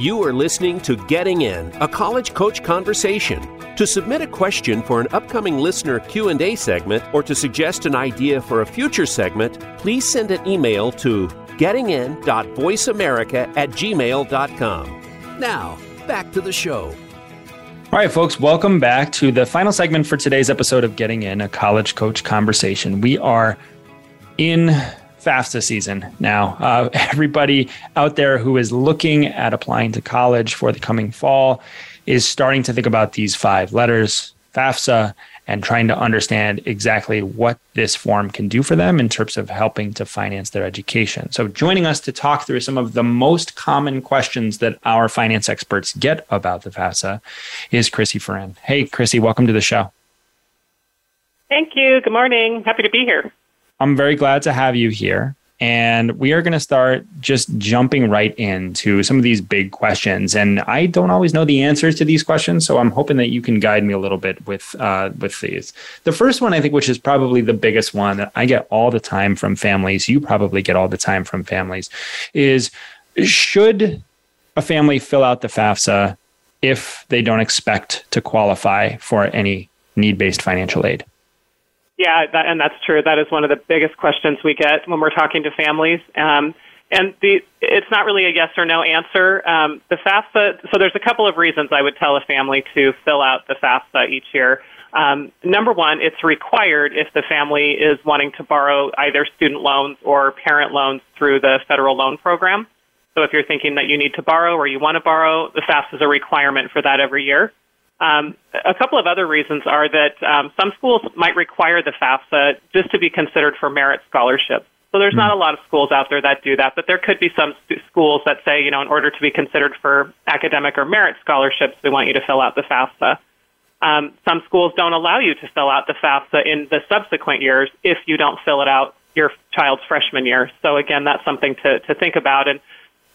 You are listening to Getting In, a college coach conversation. To submit a question for an upcoming listener Q&A segment or to suggest an idea for a future segment, please send an email to gettingin.voiceamerica at gmail.com. Now, back to the show. All right, folks, welcome back to the final segment for today's episode of Getting In, a college coach conversation. We are in FAFSA season now. Uh, everybody out there who is looking at applying to college for the coming fall is starting to think about these five letters, FAFSA, and trying to understand exactly what this form can do for them in terms of helping to finance their education. So, joining us to talk through some of the most common questions that our finance experts get about the FAFSA is Chrissy Ferrin. Hey, Chrissy, welcome to the show. Thank you. Good morning. Happy to be here. I'm very glad to have you here. And we are going to start just jumping right into some of these big questions. And I don't always know the answers to these questions, so I'm hoping that you can guide me a little bit with uh, with these. The first one, I think, which is probably the biggest one that I get all the time from families, you probably get all the time from families, is should a family fill out the FAFSA if they don't expect to qualify for any need based financial aid? Yeah, that, and that's true. That is one of the biggest questions we get when we're talking to families. Um, and the, it's not really a yes or no answer. Um, the FAFSA, so there's a couple of reasons I would tell a family to fill out the FAFSA each year. Um, number one, it's required if the family is wanting to borrow either student loans or parent loans through the federal loan program. So if you're thinking that you need to borrow or you want to borrow, the FAFSA is a requirement for that every year. Um, a couple of other reasons are that um, some schools might require the FAFSA just to be considered for merit scholarships. So there's not a lot of schools out there that do that, but there could be some st- schools that say, you know, in order to be considered for academic or merit scholarships, we want you to fill out the FAFSA. Um, some schools don't allow you to fill out the FAFSA in the subsequent years if you don't fill it out your child's freshman year. So again, that's something to, to think about. And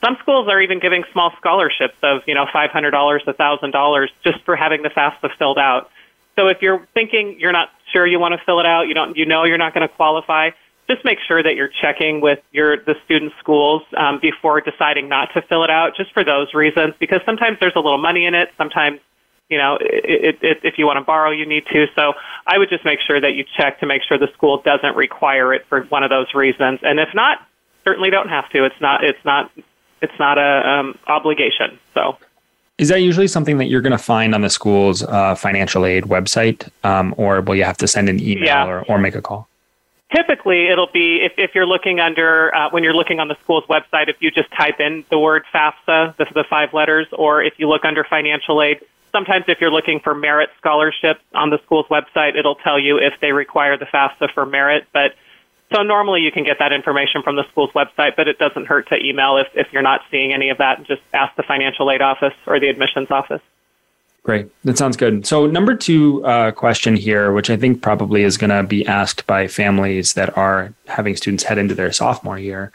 some schools are even giving small scholarships of, you know, $500, a $1,000 just for having the FAFSA filled out. So if you're thinking you're not sure you want to fill it out, you don't, you know you're not going to qualify, just make sure that you're checking with your the student schools um, before deciding not to fill it out, just for those reasons. Because sometimes there's a little money in it. Sometimes, you know, it, it, if you want to borrow, you need to. So I would just make sure that you check to make sure the school doesn't require it for one of those reasons. And if not, certainly don't have to. It's not. It's not it's not a um, obligation. So. Is that usually something that you're going to find on the school's uh, financial aid website, um, or will you have to send an email yeah. or, or make a call? Typically, it'll be if, if you're looking under uh, when you're looking on the school's website. If you just type in the word FAFSA, the, the five letters, or if you look under financial aid. Sometimes, if you're looking for merit scholarships on the school's website, it'll tell you if they require the FAFSA for merit. But so normally you can get that information from the school's website, but it doesn't hurt to email if, if you're not seeing any of that just ask the financial aid office or the admissions office. Great. That sounds good. So, number two uh, question here, which I think probably is going to be asked by families that are having students head into their sophomore year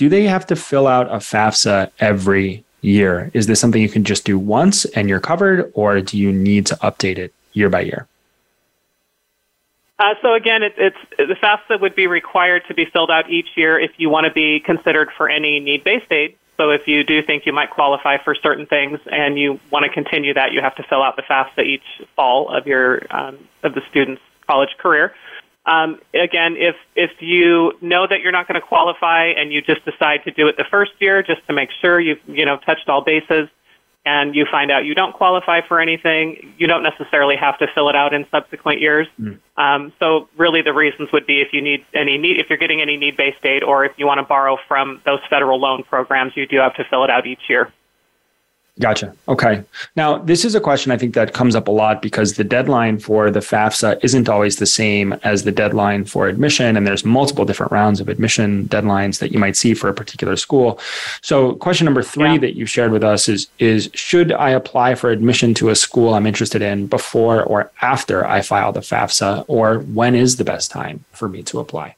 do they have to fill out a FAFSA every year? Is this something you can just do once and you're covered, or do you need to update it year by year? Uh, so again, it, it's the FAFSA would be required to be filled out each year if you want to be considered for any need-based aid. So if you do think you might qualify for certain things and you want to continue that, you have to fill out the FAFSA each fall of your um, of the student's college career. Um, again, if if you know that you're not going to qualify and you just decide to do it the first year just to make sure you've you know touched all bases, and you find out you don't qualify for anything, you don't necessarily have to fill it out in subsequent years. Mm. Um, so really, the reasons would be if you need any need, if you're getting any need-based aid, or if you want to borrow from those federal loan programs, you do have to fill it out each year. Gotcha. Okay. Now, this is a question I think that comes up a lot because the deadline for the FAFSA isn't always the same as the deadline for admission, and there's multiple different rounds of admission deadlines that you might see for a particular school. So, question number three yeah. that you shared with us is is should I apply for admission to a school I'm interested in before or after I file the FAFSA, or when is the best time for me to apply?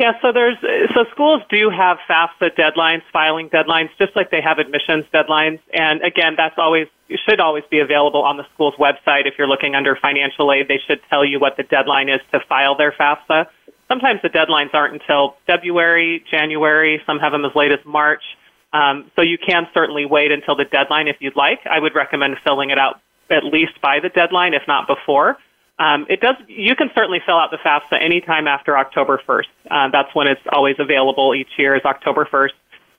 Yeah, so there's so schools do have FAFSA deadlines, filing deadlines, just like they have admissions deadlines. And again, that's always should always be available on the school's website. If you're looking under financial aid, they should tell you what the deadline is to file their FAFSA. Sometimes the deadlines aren't until February, January. Some have them as late as March. Um, so you can certainly wait until the deadline if you'd like. I would recommend filling it out at least by the deadline, if not before. Um, it does. You can certainly fill out the FAFSA anytime after October 1st. Uh, that's when it's always available each year is October 1st.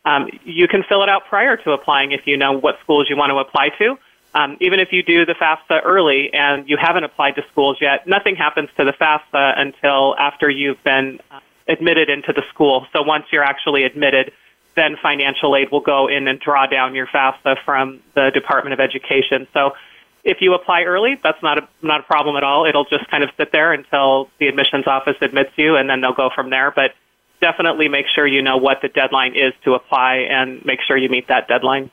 Um, you can fill it out prior to applying if you know what schools you want to apply to. Um, even if you do the FAFSA early and you haven't applied to schools yet, nothing happens to the FAFSA until after you've been uh, admitted into the school. So once you're actually admitted, then financial aid will go in and draw down your FAFSA from the Department of Education. So if you apply early, that's not a not a problem at all. It'll just kind of sit there until the admissions office admits you, and then they'll go from there. But definitely make sure you know what the deadline is to apply, and make sure you meet that deadline.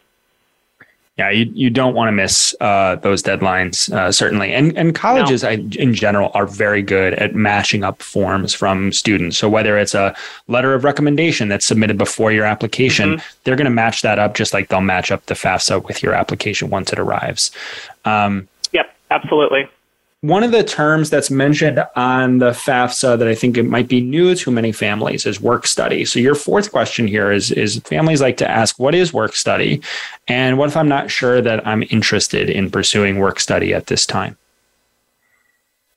Yeah, you, you don't want to miss uh, those deadlines, uh, certainly. And and colleges, no. I, in general, are very good at matching up forms from students. So whether it's a letter of recommendation that's submitted before your application, mm-hmm. they're going to match that up just like they'll match up the FAFSA with your application once it arrives. Um, yep, absolutely. One of the terms that's mentioned on the FAFSA that I think it might be new to many families is work study. So your fourth question here is is families like to ask what is work study and what if I'm not sure that I'm interested in pursuing work study at this time?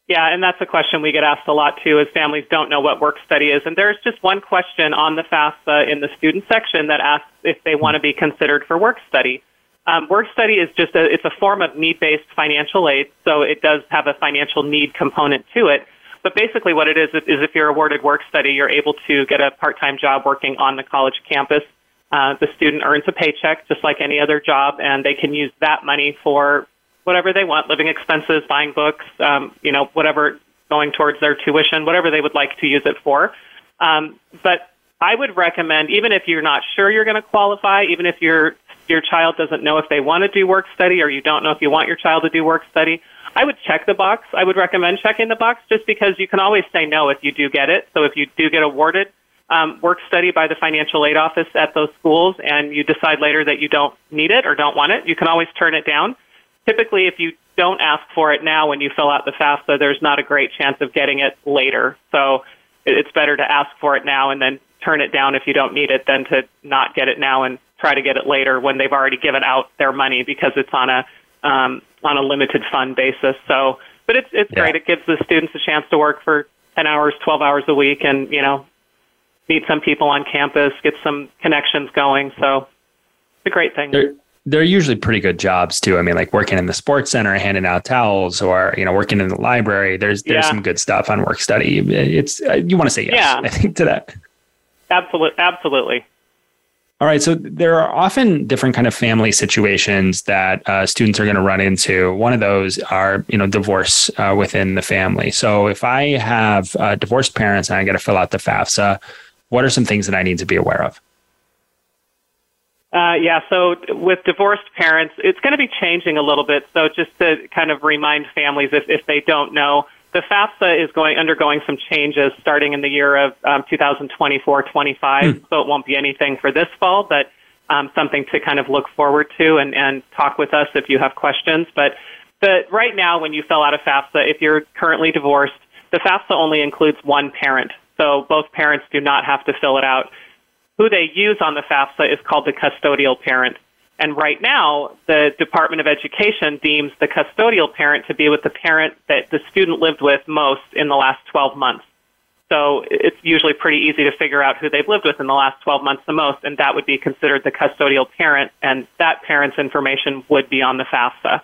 Yeah, and that's a question we get asked a lot too, is families don't know what work study is. And there's just one question on the FAFSA in the student section that asks if they want to be considered for work study. Um, work study is just a, it's a form of need-based financial aid, so it does have a financial need component to it. But basically what it is, is if you're awarded work study, you're able to get a part-time job working on the college campus. Uh, the student earns a paycheck just like any other job, and they can use that money for whatever they want, living expenses, buying books, um, you know, whatever going towards their tuition, whatever they would like to use it for. Um, but I would recommend, even if you're not sure you're going to qualify, even if you're your child doesn't know if they want to do work study or you don't know if you want your child to do work study, I would check the box. I would recommend checking the box just because you can always say no if you do get it. So if you do get awarded um, work study by the financial aid office at those schools and you decide later that you don't need it or don't want it, you can always turn it down. Typically, if you don't ask for it now when you fill out the FAFSA, there's not a great chance of getting it later. So it's better to ask for it now and then turn it down if you don't need it than to not get it now and try to get it later when they've already given out their money because it's on a um, on a limited fund basis. So, but it's it's yeah. great. It gives the students a chance to work for ten hours, twelve hours a week, and you know, meet some people on campus, get some connections going. So, it's a great thing. They're, they're usually pretty good jobs too. I mean, like working in the sports center, handing out towels, or you know, working in the library. There's there's yeah. some good stuff on work study. It's you want to say yes, yeah. I think to that. Absolutely, absolutely. All right. So there are often different kind of family situations that uh, students are going to run into. One of those are, you know, divorce uh, within the family. So if I have uh, divorced parents and I got to fill out the FAFSA, what are some things that I need to be aware of? Uh, yeah, so with divorced parents, it's going to be changing a little bit. So just to kind of remind families, if, if they don't know, the FAFSA is going undergoing some changes starting in the year of um, 2024-25. Hmm. So it won't be anything for this fall, but um, something to kind of look forward to and, and talk with us if you have questions. But the, right now, when you fill out a FAFSA, if you're currently divorced, the FAFSA only includes one parent. So both parents do not have to fill it out. Who they use on the FAFSA is called the custodial parent. And right now, the Department of Education deems the custodial parent to be with the parent that the student lived with most in the last 12 months. So it's usually pretty easy to figure out who they've lived with in the last 12 months the most, and that would be considered the custodial parent, and that parent's information would be on the FAFSA.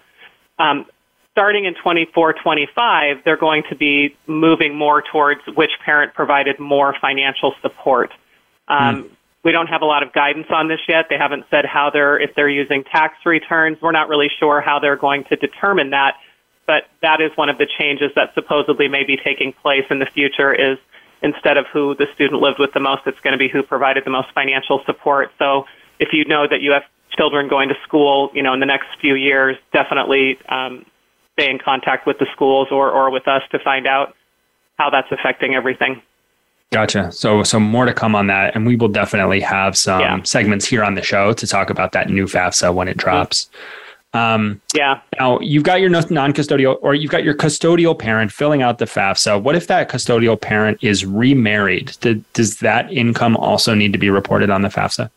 Um, starting in 24 25, they're going to be moving more towards which parent provided more financial support. Um, mm. We don't have a lot of guidance on this yet. They haven't said how they're, if they're using tax returns. We're not really sure how they're going to determine that, but that is one of the changes that supposedly may be taking place in the future is instead of who the student lived with the most, it's going to be who provided the most financial support. So if you know that you have children going to school, you know, in the next few years, definitely um, stay in contact with the schools or, or with us to find out how that's affecting everything. Gotcha. So, so more to come on that, and we will definitely have some yeah. segments here on the show to talk about that new FAFSA when it drops. Um, yeah. Now you've got your non-custodial, or you've got your custodial parent filling out the FAFSA. What if that custodial parent is remarried? does that income also need to be reported on the FAFSA?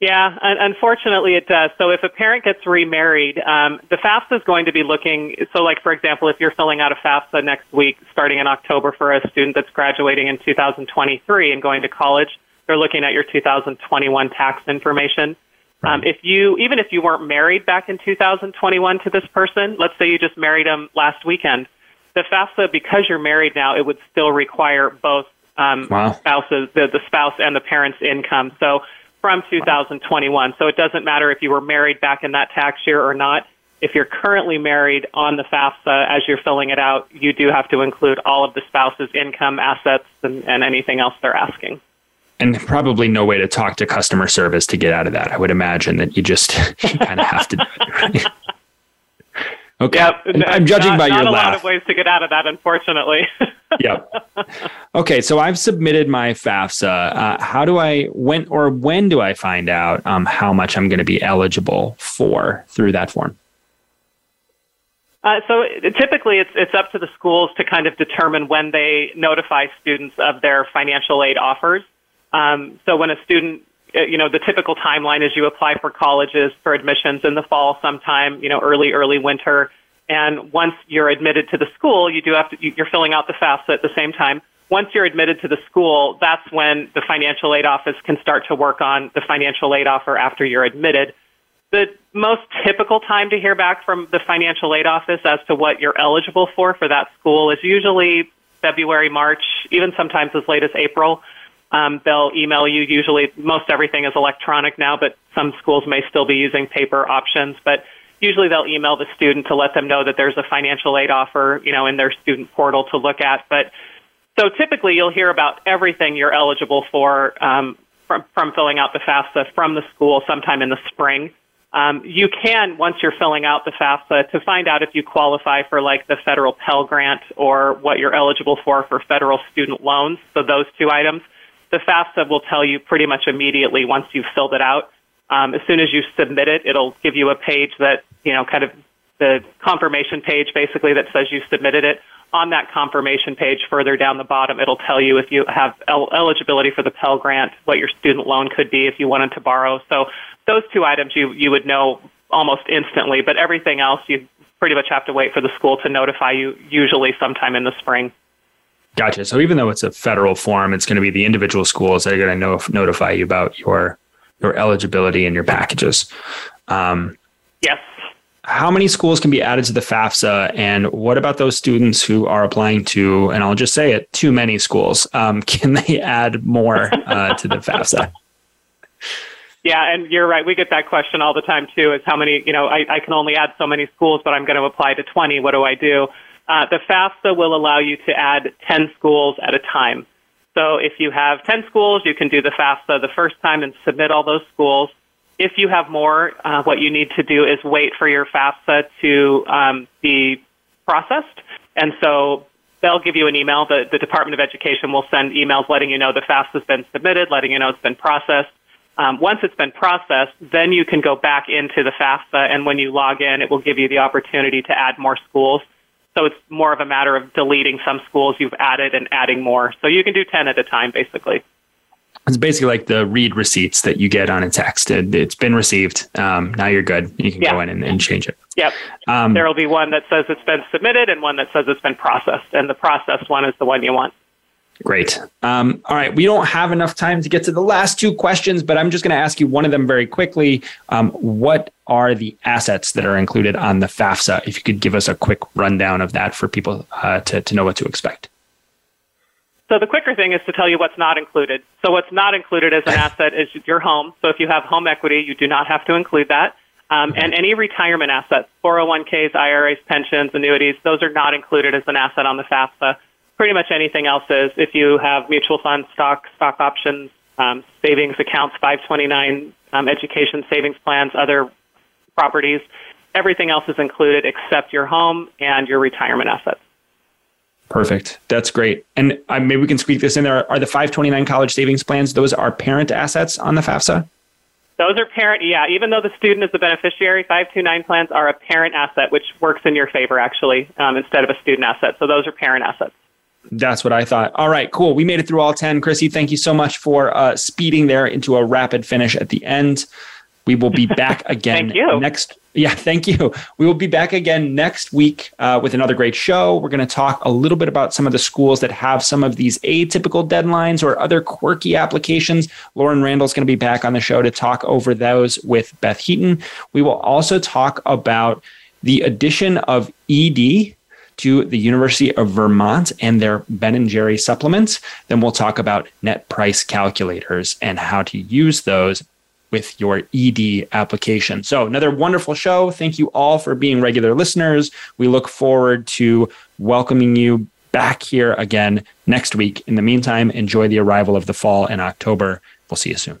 Yeah, unfortunately it does. So if a parent gets remarried, um, the FAFSA is going to be looking. So, like for example, if you're filling out a FAFSA next week, starting in October for a student that's graduating in 2023 and going to college, they're looking at your 2021 tax information. Um, if you, even if you weren't married back in 2021 to this person, let's say you just married him last weekend, the FAFSA, because you're married now, it would still require both um, wow. spouses, the, the spouse and the parent's income. So from 2021. So it doesn't matter if you were married back in that tax year or not. If you're currently married on the FAFSA as you're filling it out, you do have to include all of the spouse's income, assets, and, and anything else they're asking and probably no way to talk to customer service to get out of that. I would imagine that you just kind of have to. Right? Okay. Yep. I'm judging not, by your laugh. Not a lot of ways to get out of that, unfortunately. yep. Okay, so I've submitted my FAFSA. Uh, how do I when or when do I find out um, how much I'm going to be eligible for through that form? Uh, so typically, it's it's up to the schools to kind of determine when they notify students of their financial aid offers. Um, so when a student, uh, you know, the typical timeline is you apply for colleges for admissions in the fall sometime, you know, early, early winter. And once you're admitted to the school, you do have to, you're filling out the FAFSA at the same time. Once you're admitted to the school, that's when the financial aid office can start to work on the financial aid offer after you're admitted. The most typical time to hear back from the financial aid office as to what you're eligible for for that school is usually February, March, even sometimes as late as April. Um, they'll email you. Usually, most everything is electronic now, but some schools may still be using paper options. But usually, they'll email the student to let them know that there's a financial aid offer, you know, in their student portal to look at. But so typically, you'll hear about everything you're eligible for um, from from filling out the FAFSA from the school sometime in the spring. Um, you can, once you're filling out the FAFSA, to find out if you qualify for like the federal Pell Grant or what you're eligible for for federal student loans. So those two items the FAFSA will tell you pretty much immediately once you've filled it out. Um, as soon as you submit it, it'll give you a page that, you know, kind of the confirmation page basically that says you submitted it. On that confirmation page further down the bottom, it'll tell you if you have el- eligibility for the Pell Grant, what your student loan could be if you wanted to borrow. So those two items you, you would know almost instantly, but everything else you pretty much have to wait for the school to notify you, usually sometime in the spring. Gotcha. So even though it's a federal form, it's going to be the individual schools that are going to notify you about your your eligibility and your packages. Um, yes. How many schools can be added to the FAFSA, and what about those students who are applying to, and I'll just say it, too many schools? Um, can they add more uh, to the FAFSA? Yeah, and you're right. We get that question all the time too. Is how many? You know, I, I can only add so many schools, but I'm going to apply to 20. What do I do? Uh, the FAFSA will allow you to add 10 schools at a time. So if you have 10 schools, you can do the FAFSA the first time and submit all those schools. If you have more, uh, what you need to do is wait for your FAFSA to um, be processed. And so they'll give you an email. The, the Department of Education will send emails letting you know the FAFSA has been submitted, letting you know it's been processed. Um, once it's been processed, then you can go back into the FAFSA, and when you log in, it will give you the opportunity to add more schools. So it's more of a matter of deleting some schools you've added and adding more. So you can do 10 at a time, basically. It's basically like the read receipts that you get on a text. It, has been received. Um, now you're good. You can yeah. go in and, and, change it. Yep. Um, there will be one that says it's been submitted and one that says it's been processed. And the processed one is the one you want. Great. Um, all right. We don't have enough time to get to the last two questions, but I'm just going to ask you one of them very quickly. Um, what are the assets that are included on the FAFSA? If you could give us a quick rundown of that for people uh, to, to know what to expect. So the quicker thing is to tell you what's not included. So what's not included as an asset is your home. So if you have home equity, you do not have to include that. Um, and any retirement assets, 401ks, IRAs, pensions, annuities, those are not included as an asset on the FAFSA. Pretty much anything else is. If you have mutual funds, stock, stock options, um, savings accounts, 529 um, education savings plans, other properties, everything else is included except your home and your retirement assets. Perfect. That's great. And uh, maybe we can squeak this in there. Are the 529 college savings plans, those are parent assets on the FAFSA? Those are parent, yeah. Even though the student is the beneficiary, 529 plans are a parent asset, which works in your favor, actually, um, instead of a student asset. So those are parent assets. That's what I thought. All right, cool. We made it through all 10. Chrissy, thank you so much for uh, speeding there into a rapid finish at the end. We will be back again next. Yeah, thank you. We will be back again next week uh, with another great show. We're going to talk a little bit about some of the schools that have some of these atypical deadlines or other quirky applications. Lauren Randall's going to be back on the show to talk over those with Beth Heaton. We will also talk about the addition of ED to the University of Vermont and their Ben and Jerry supplements. Then we'll talk about net price calculators and how to use those with your ED application. So, another wonderful show. Thank you all for being regular listeners. We look forward to welcoming you back here again next week. In the meantime, enjoy the arrival of the fall in October. We'll see you soon.